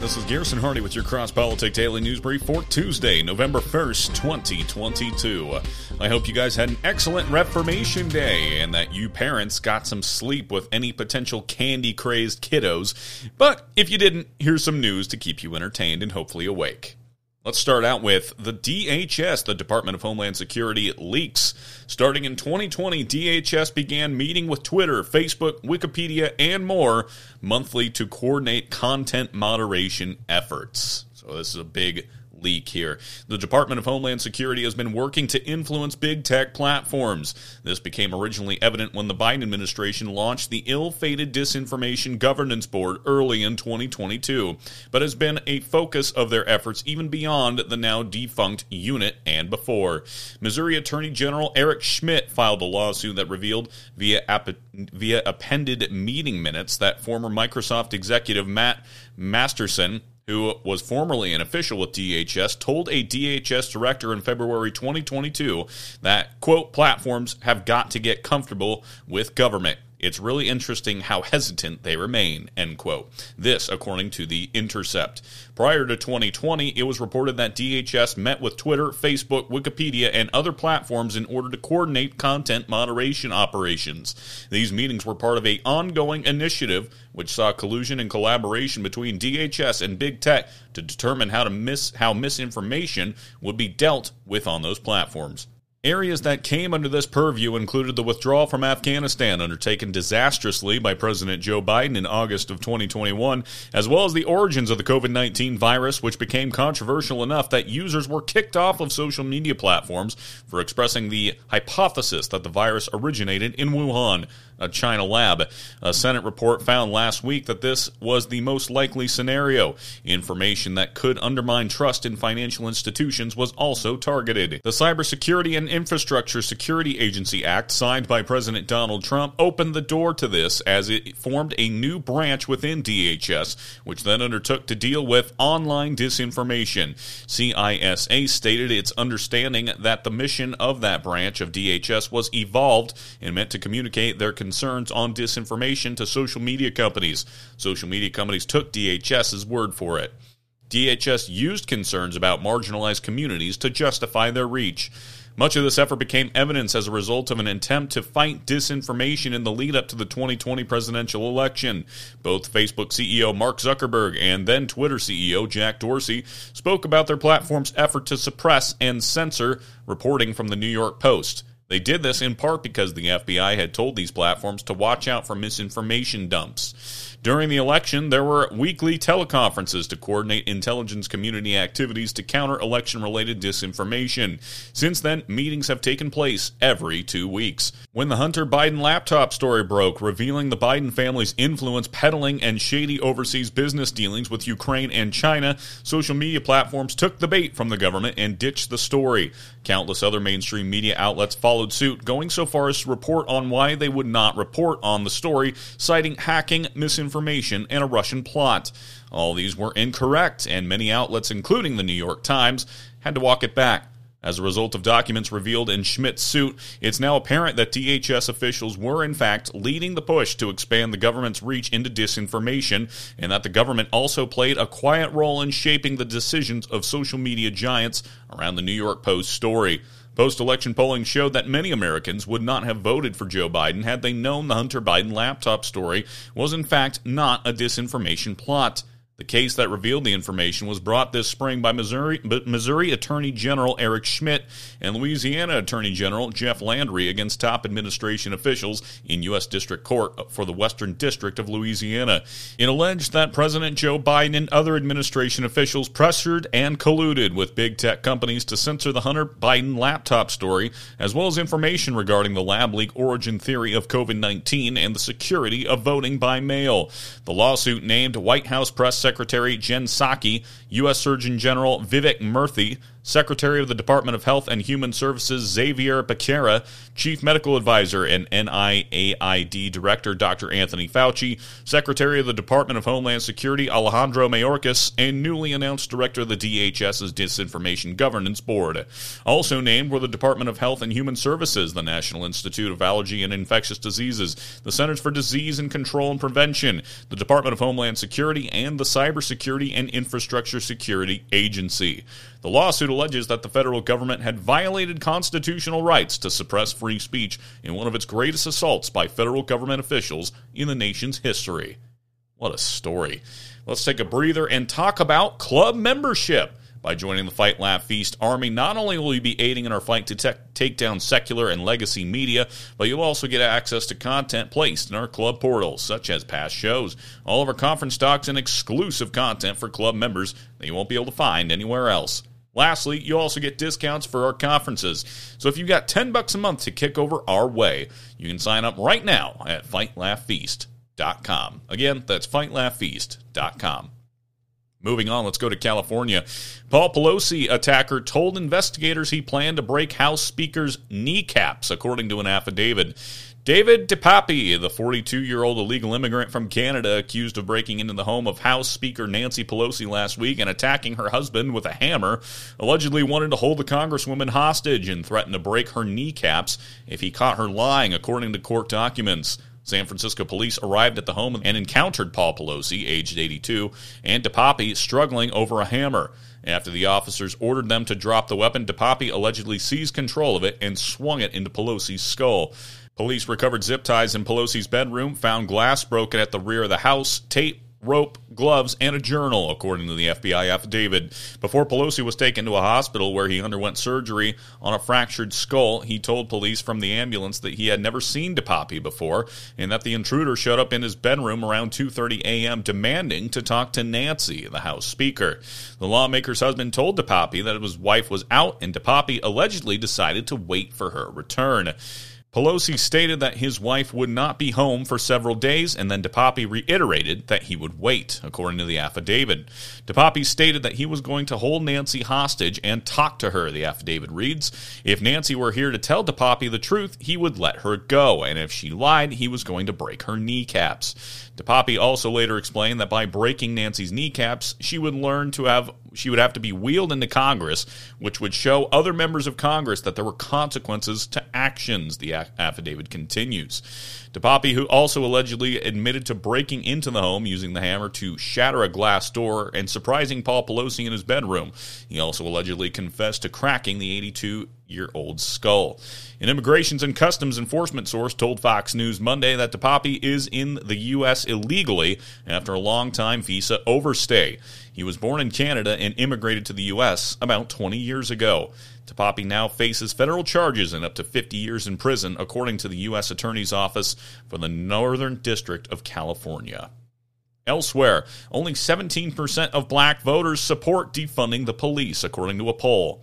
This is Garrison Hardy with your Cross Politic Daily News Brief for Tuesday, November 1st, 2022. I hope you guys had an excellent Reformation Day and that you parents got some sleep with any potential candy crazed kiddos. But if you didn't, here's some news to keep you entertained and hopefully awake. Let's start out with the DHS, the Department of Homeland Security leaks. Starting in 2020, DHS began meeting with Twitter, Facebook, Wikipedia, and more monthly to coordinate content moderation efforts. So, this is a big leak here. The Department of Homeland Security has been working to influence big tech platforms. This became originally evident when the Biden administration launched the ill fated Disinformation Governance Board early in 2022, but has been a focus of their efforts even beyond the now defunct unit and before. Missouri Attorney General Eric Schmitt filed a lawsuit that revealed via, app- via appended meeting minutes that former Microsoft executive Matt Masterson who was formerly an official with DHS, told a DHS director in February 2022 that, quote, platforms have got to get comfortable with government. It's really interesting how hesitant they remain, end quote. This, according to The Intercept. Prior to 2020, it was reported that DHS met with Twitter, Facebook, Wikipedia, and other platforms in order to coordinate content moderation operations. These meetings were part of a ongoing initiative which saw collusion and collaboration between DHS and big tech to determine how to miss how misinformation would be dealt with on those platforms. Areas that came under this purview included the withdrawal from Afghanistan, undertaken disastrously by President Joe Biden in August of 2021, as well as the origins of the COVID 19 virus, which became controversial enough that users were kicked off of social media platforms for expressing the hypothesis that the virus originated in Wuhan China lab. A Senate report found last week that this was the most likely scenario. Information that could undermine trust in financial institutions was also targeted. The Cybersecurity and Infrastructure Security Agency Act, signed by President Donald Trump, opened the door to this as it formed a new branch within DHS, which then undertook to deal with online disinformation. CISA stated its understanding that the mission of that branch of DHS was evolved and meant to communicate their concerns on disinformation to social media companies. Social media companies took DHS's word for it. DHS used concerns about marginalized communities to justify their reach. Much of this effort became evidence as a result of an attempt to fight disinformation in the lead up to the 2020 presidential election. Both Facebook CEO Mark Zuckerberg and then Twitter CEO Jack Dorsey spoke about their platform's effort to suppress and censor reporting from the New York Post. They did this in part because the FBI had told these platforms to watch out for misinformation dumps. During the election, there were weekly teleconferences to coordinate intelligence community activities to counter election related disinformation. Since then, meetings have taken place every two weeks. When the Hunter Biden laptop story broke, revealing the Biden family's influence peddling and shady overseas business dealings with Ukraine and China, social media platforms took the bait from the government and ditched the story. Countless other mainstream media outlets followed suit, going so far as to report on why they would not report on the story, citing hacking, misinformation, and a Russian plot. All these were incorrect, and many outlets, including the New York Times, had to walk it back. As a result of documents revealed in Schmitt's suit, it's now apparent that DHS officials were, in fact, leading the push to expand the government's reach into disinformation, and that the government also played a quiet role in shaping the decisions of social media giants around the New York Post story. Post election polling showed that many Americans would not have voted for Joe Biden had they known the Hunter Biden laptop story was, in fact, not a disinformation plot. The case that revealed the information was brought this spring by Missouri, Missouri Attorney General Eric Schmitt and Louisiana Attorney General Jeff Landry against top administration officials in U.S. District Court for the Western District of Louisiana. It alleged that President Joe Biden and other administration officials pressured and colluded with big tech companies to censor the Hunter Biden laptop story, as well as information regarding the lab leak origin theory of COVID 19 and the security of voting by mail. The lawsuit named White House Press Secretary Jen Psaki, U.S. Surgeon General Vivek Murthy, Secretary of the Department of Health and Human Services Xavier Becerra, Chief Medical Advisor and NIAID Director Dr. Anthony Fauci, Secretary of the Department of Homeland Security Alejandro Mayorkas, and newly announced Director of the DHS's Disinformation Governance Board. Also named were the Department of Health and Human Services, the National Institute of Allergy and Infectious Diseases, the Centers for Disease and Control and Prevention, the Department of Homeland Security, and the Cybersecurity and Infrastructure Security Agency. The lawsuit alleges that the federal government had violated constitutional rights to suppress free speech in one of its greatest assaults by federal government officials in the nation's history. What a story. Let's take a breather and talk about club membership. By joining the Fight Laugh Feast Army, not only will you be aiding in our fight to te- take down secular and legacy media, but you'll also get access to content placed in our club portals, such as past shows, all of our conference talks, and exclusive content for club members that you won't be able to find anywhere else. Lastly, you also get discounts for our conferences. So if you've got 10 bucks a month to kick over our way, you can sign up right now at fightlaughfeast.com. Again, that's fightlaughfeast.com. Moving on, let's go to California. Paul Pelosi attacker told investigators he planned to break House Speaker's kneecaps, according to an affidavit. David DePape, the 42 year old illegal immigrant from Canada, accused of breaking into the home of House Speaker Nancy Pelosi last week and attacking her husband with a hammer, allegedly wanted to hold the Congresswoman hostage and threatened to break her kneecaps if he caught her lying, according to court documents. San Francisco police arrived at the home and encountered Paul Pelosi, aged 82, and DePapi struggling over a hammer. After the officers ordered them to drop the weapon, DePapi allegedly seized control of it and swung it into Pelosi's skull. Police recovered zip ties in Pelosi's bedroom, found glass broken at the rear of the house, tape, rope, gloves, and a journal, according to the FBI affidavit. Before Pelosi was taken to a hospital where he underwent surgery on a fractured skull, he told police from the ambulance that he had never seen DePape before and that the intruder showed up in his bedroom around 2:30 a.m. demanding to talk to Nancy, the House Speaker. The lawmaker's husband told DePape that his wife was out and DePape allegedly decided to wait for her return. Pelosi stated that his wife would not be home for several days, and then DePape reiterated that he would wait, according to the affidavit. DePape stated that he was going to hold Nancy hostage and talk to her, the affidavit reads. If Nancy were here to tell DePape the truth, he would let her go, and if she lied, he was going to break her kneecaps. DePape also later explained that by breaking Nancy's kneecaps, she would learn to have she would have to be wheeled into Congress, which would show other members of Congress that there were consequences to actions, the affidavit continues. DePape, who also allegedly admitted to breaking into the home using the hammer to shatter a glass door and surprising Paul Pelosi in his bedroom. He also allegedly confessed to cracking the 82 year old skull. An Immigrations and Customs Enforcement source told Fox News Monday that DePape is in the U.S. illegally after a long time visa overstay. He was born in Canada and immigrated to the U.S. about 20 years ago. DePape now faces federal charges and up to 50 years in prison, according to the U.S. Attorney's Office for the Northern District of California. Elsewhere, only 17% of black voters support defunding the police, according to a poll.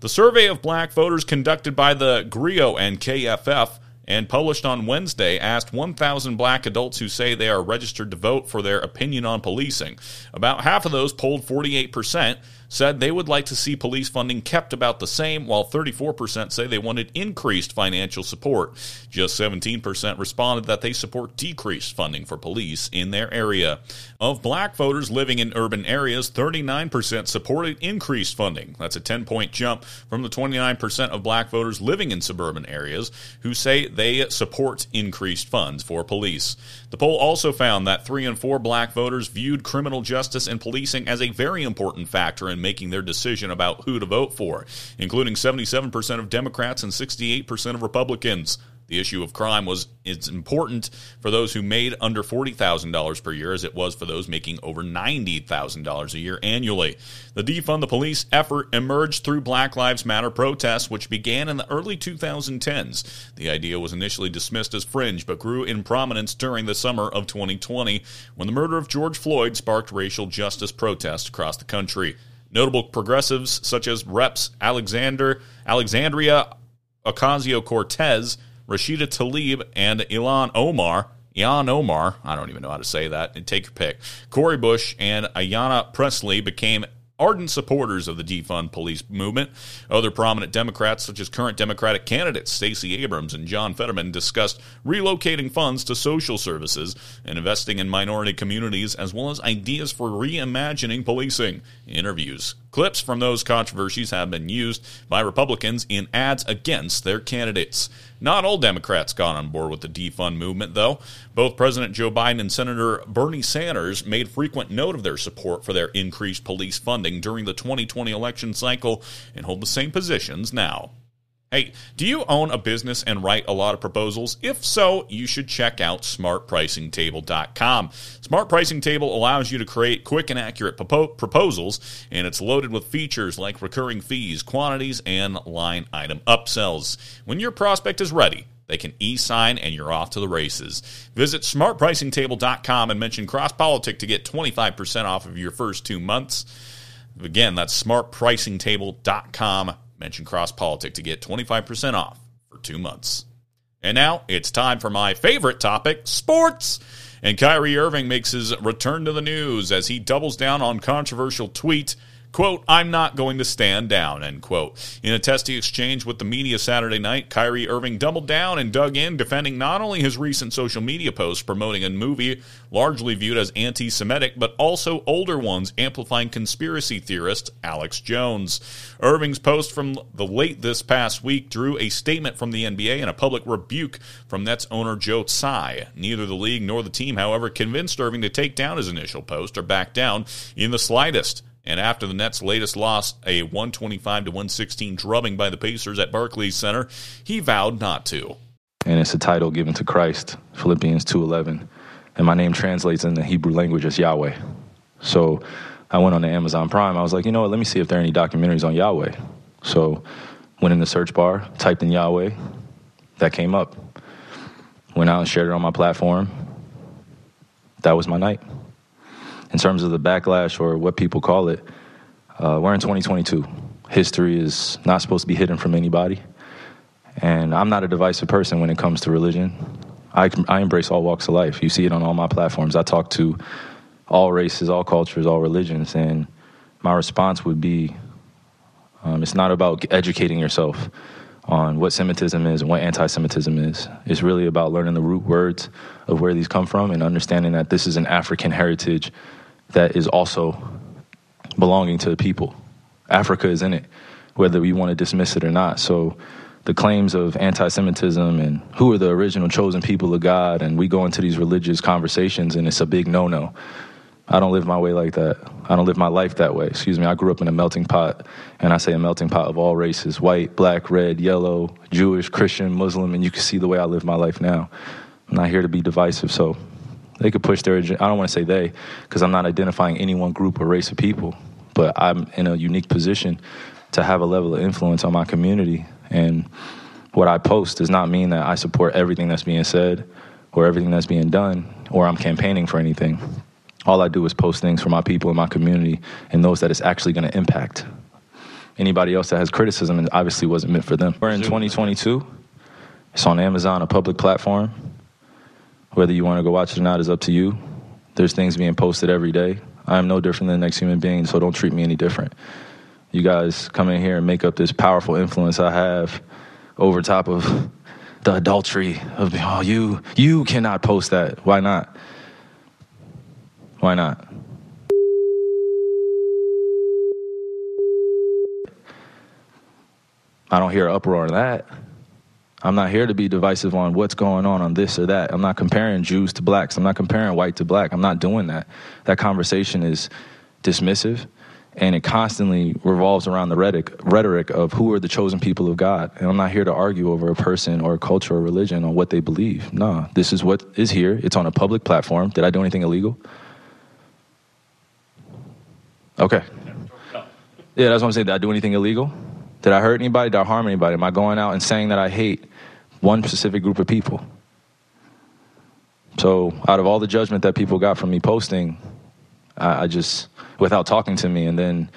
The survey of black voters conducted by the GRIO and KFF and published on Wednesday asked 1,000 black adults who say they are registered to vote for their opinion on policing. About half of those polled 48% said they would like to see police funding kept about the same, while 34% say they wanted increased financial support. Just 17% responded that they support decreased funding for police in their area. Of black voters living in urban areas, 39% supported increased funding. That's a 10 point jump from the 29% of black voters living in suburban areas who say they support increased funds for police. The poll also found that 3 in 4 black voters viewed criminal justice and policing as a very important factor in making their decision about who to vote for, including 77% of Democrats and 68% of Republicans. The issue of crime was it's important for those who made under $40,000 per year as it was for those making over $90,000 a year annually. The defund the police effort emerged through Black Lives Matter protests which began in the early 2010s. The idea was initially dismissed as fringe but grew in prominence during the summer of 2020 when the murder of George Floyd sparked racial justice protests across the country. Notable progressives such as Reps Alexander, Alexandria Ocasio Cortez, Rashida Tlaib, and Ilhan Omar. Ilhan Omar, I don't even know how to say that. Take your pick. Cori Bush and Ayanna Pressley became ardent supporters of the defund police movement. Other prominent Democrats, such as current Democratic candidates Stacey Abrams and John Fetterman, discussed relocating funds to social services and investing in minority communities, as well as ideas for reimagining policing. Interviews. Clips from those controversies have been used by Republicans in ads against their candidates. Not all Democrats got on board with the defund movement, though. Both President Joe Biden and Senator Bernie Sanders made frequent note of their support for their increased police funding during the 2020 election cycle and hold the same positions now. Hey, do you own a business and write a lot of proposals? If so, you should check out smartpricingtable.com. Smart Pricing Table allows you to create quick and accurate propo- proposals, and it's loaded with features like recurring fees, quantities, and line item upsells. When your prospect is ready, they can e-sign and you're off to the races. Visit smartpricingtable.com and mention CrossPolitic to get 25% off of your first two months. Again, that's smartpricingtable.com Mention CrossPolitic to get 25% off for two months. And now it's time for my favorite topic sports. And Kyrie Irving makes his return to the news as he doubles down on controversial tweet Quote, I'm not going to stand down, end quote. In a testy exchange with the media Saturday night, Kyrie Irving doubled down and dug in, defending not only his recent social media posts promoting a movie largely viewed as anti Semitic, but also older ones amplifying conspiracy theorist Alex Jones. Irving's post from the late this past week drew a statement from the NBA and a public rebuke from Nets owner Joe Tsai. Neither the league nor the team, however, convinced Irving to take down his initial post or back down in the slightest. And after the Nets' latest loss, a 125 to 116 drubbing by the Pacers at Barclays Center, he vowed not to. And it's a title given to Christ, Philippians 2:11. And my name translates in the Hebrew language as Yahweh. So I went on the Amazon Prime. I was like, you know what? Let me see if there are any documentaries on Yahweh. So went in the search bar, typed in Yahweh. That came up. Went out and shared it on my platform. That was my night in terms of the backlash or what people call it, uh, we're in 2022. History is not supposed to be hidden from anybody. And I'm not a divisive person when it comes to religion. I, I embrace all walks of life. You see it on all my platforms. I talk to all races, all cultures, all religions. And my response would be um, it's not about educating yourself on what Semitism is and what anti Semitism is. It's really about learning the root words of where these come from and understanding that this is an African heritage that is also belonging to the people. Africa is in it, whether we want to dismiss it or not. So the claims of anti Semitism and who are the original chosen people of God, and we go into these religious conversations, and it's a big no no. I don't live my way like that. I don't live my life that way. Excuse me. I grew up in a melting pot, and I say a melting pot of all races white, black, red, yellow, Jewish, Christian, Muslim, and you can see the way I live my life now. I'm not here to be divisive, so they could push their agenda. I don't want to say they, because I'm not identifying any one group or race of people, but I'm in a unique position to have a level of influence on my community. And what I post does not mean that I support everything that's being said or everything that's being done or I'm campaigning for anything. All I do is post things for my people in my community and those that it's actually going to impact. Anybody else that has criticism, it obviously wasn't meant for them. We're in 2022. It's on Amazon, a public platform. Whether you want to go watch it or not is up to you. There's things being posted every day. I am no different than the next human being, so don't treat me any different. You guys come in here and make up this powerful influence I have over top of the adultery of oh you you cannot post that. Why not? Why not? I don't hear uproar on that. I'm not here to be divisive on what's going on on this or that. I'm not comparing Jews to blacks. I'm not comparing white to black. I'm not doing that. That conversation is dismissive and it constantly revolves around the rhetoric, rhetoric of who are the chosen people of God. And I'm not here to argue over a person or a culture or religion on what they believe. No, this is what is here. It's on a public platform. Did I do anything illegal? Okay. Yeah, that's what I'm saying. Did I do anything illegal? Did I hurt anybody? Did I harm anybody? Am I going out and saying that I hate one specific group of people? So, out of all the judgment that people got from me posting, I, I just, without talking to me, and then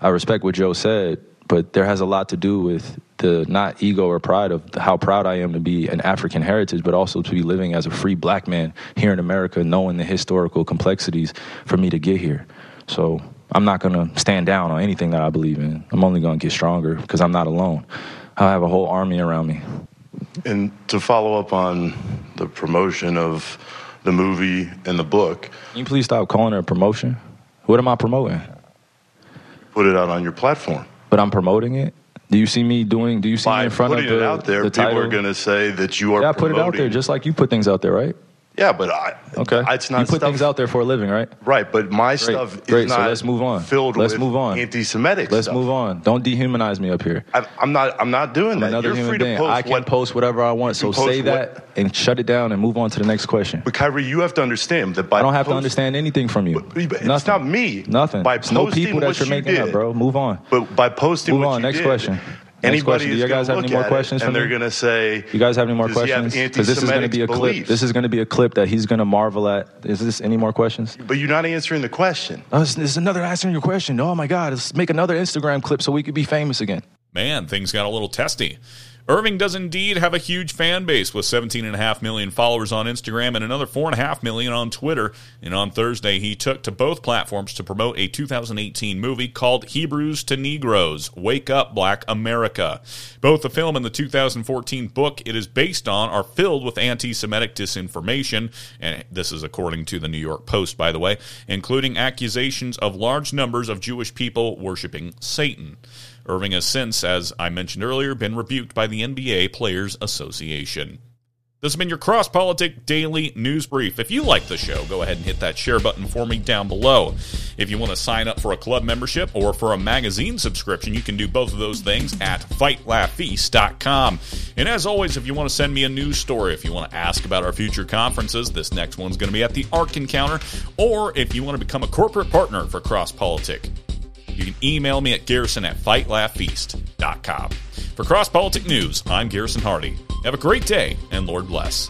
I respect what Joe said, but there has a lot to do with the not ego or pride of how proud I am to be an African heritage, but also to be living as a free black man here in America, knowing the historical complexities for me to get here. So I'm not going to stand down on anything that I believe in. I'm only going to get stronger because I'm not alone. I have a whole army around me. And to follow up on the promotion of the movie and the book, Can you please stop calling it a promotion? What am I promoting? put it out on your platform. But I'm promoting it. Do you see me doing? Do you see me By in front of the, it out there, the people title? are going to say that you are. yeah, I put it out there just like you put things out there, right? Yeah, but I. Okay. It's not you put stuff, things out there for a living, right? Right, but my stuff is Great, so not let's move on. filled Let's with move on. anti-Semitic Let's stuff. move on. Don't dehumanize me up here. I, I'm not. I'm not doing I'm that. another You're human free being. to post I can what. post whatever I want. So post say what- that and shut it down and move on to the next question. But Kyrie, you have to understand that by I don't have to understand anything from you. But- but it's not me. Nothing. By It's no people that you're you making up, bro. Move on. But by posting Move what on. Next did, question. Next Anybody. Do you guys have any more at it questions for And they're going to say, You guys have any more Does he have questions? Because this is going to be a anti-Semitic clip. This is going to be a clip that he's going to marvel at. Is this any more questions? But you're not answering the question. Oh, this this is another answering your question. Oh my God, let's make another Instagram clip so we could be famous again. Man, things got a little testy. Irving does indeed have a huge fan base with 17.5 million followers on Instagram and another 4.5 million on Twitter. And on Thursday, he took to both platforms to promote a 2018 movie called Hebrews to Negroes Wake Up Black America. Both the film and the 2014 book it is based on are filled with anti Semitic disinformation. And this is according to the New York Post, by the way, including accusations of large numbers of Jewish people worshiping Satan. Irving has since, as I mentioned earlier, been rebuked by the NBA Players Association. This has been your Cross Politic Daily News Brief. If you like the show, go ahead and hit that share button for me down below. If you want to sign up for a club membership or for a magazine subscription, you can do both of those things at fightlaughfeast.com. And as always, if you want to send me a news story, if you want to ask about our future conferences, this next one's going to be at the Ark Encounter, or if you want to become a corporate partner for Cross Politic, you can email me at garrison at fightlaughfeast.com. For Cross Politic News, I'm Garrison Hardy. Have a great day, and Lord bless.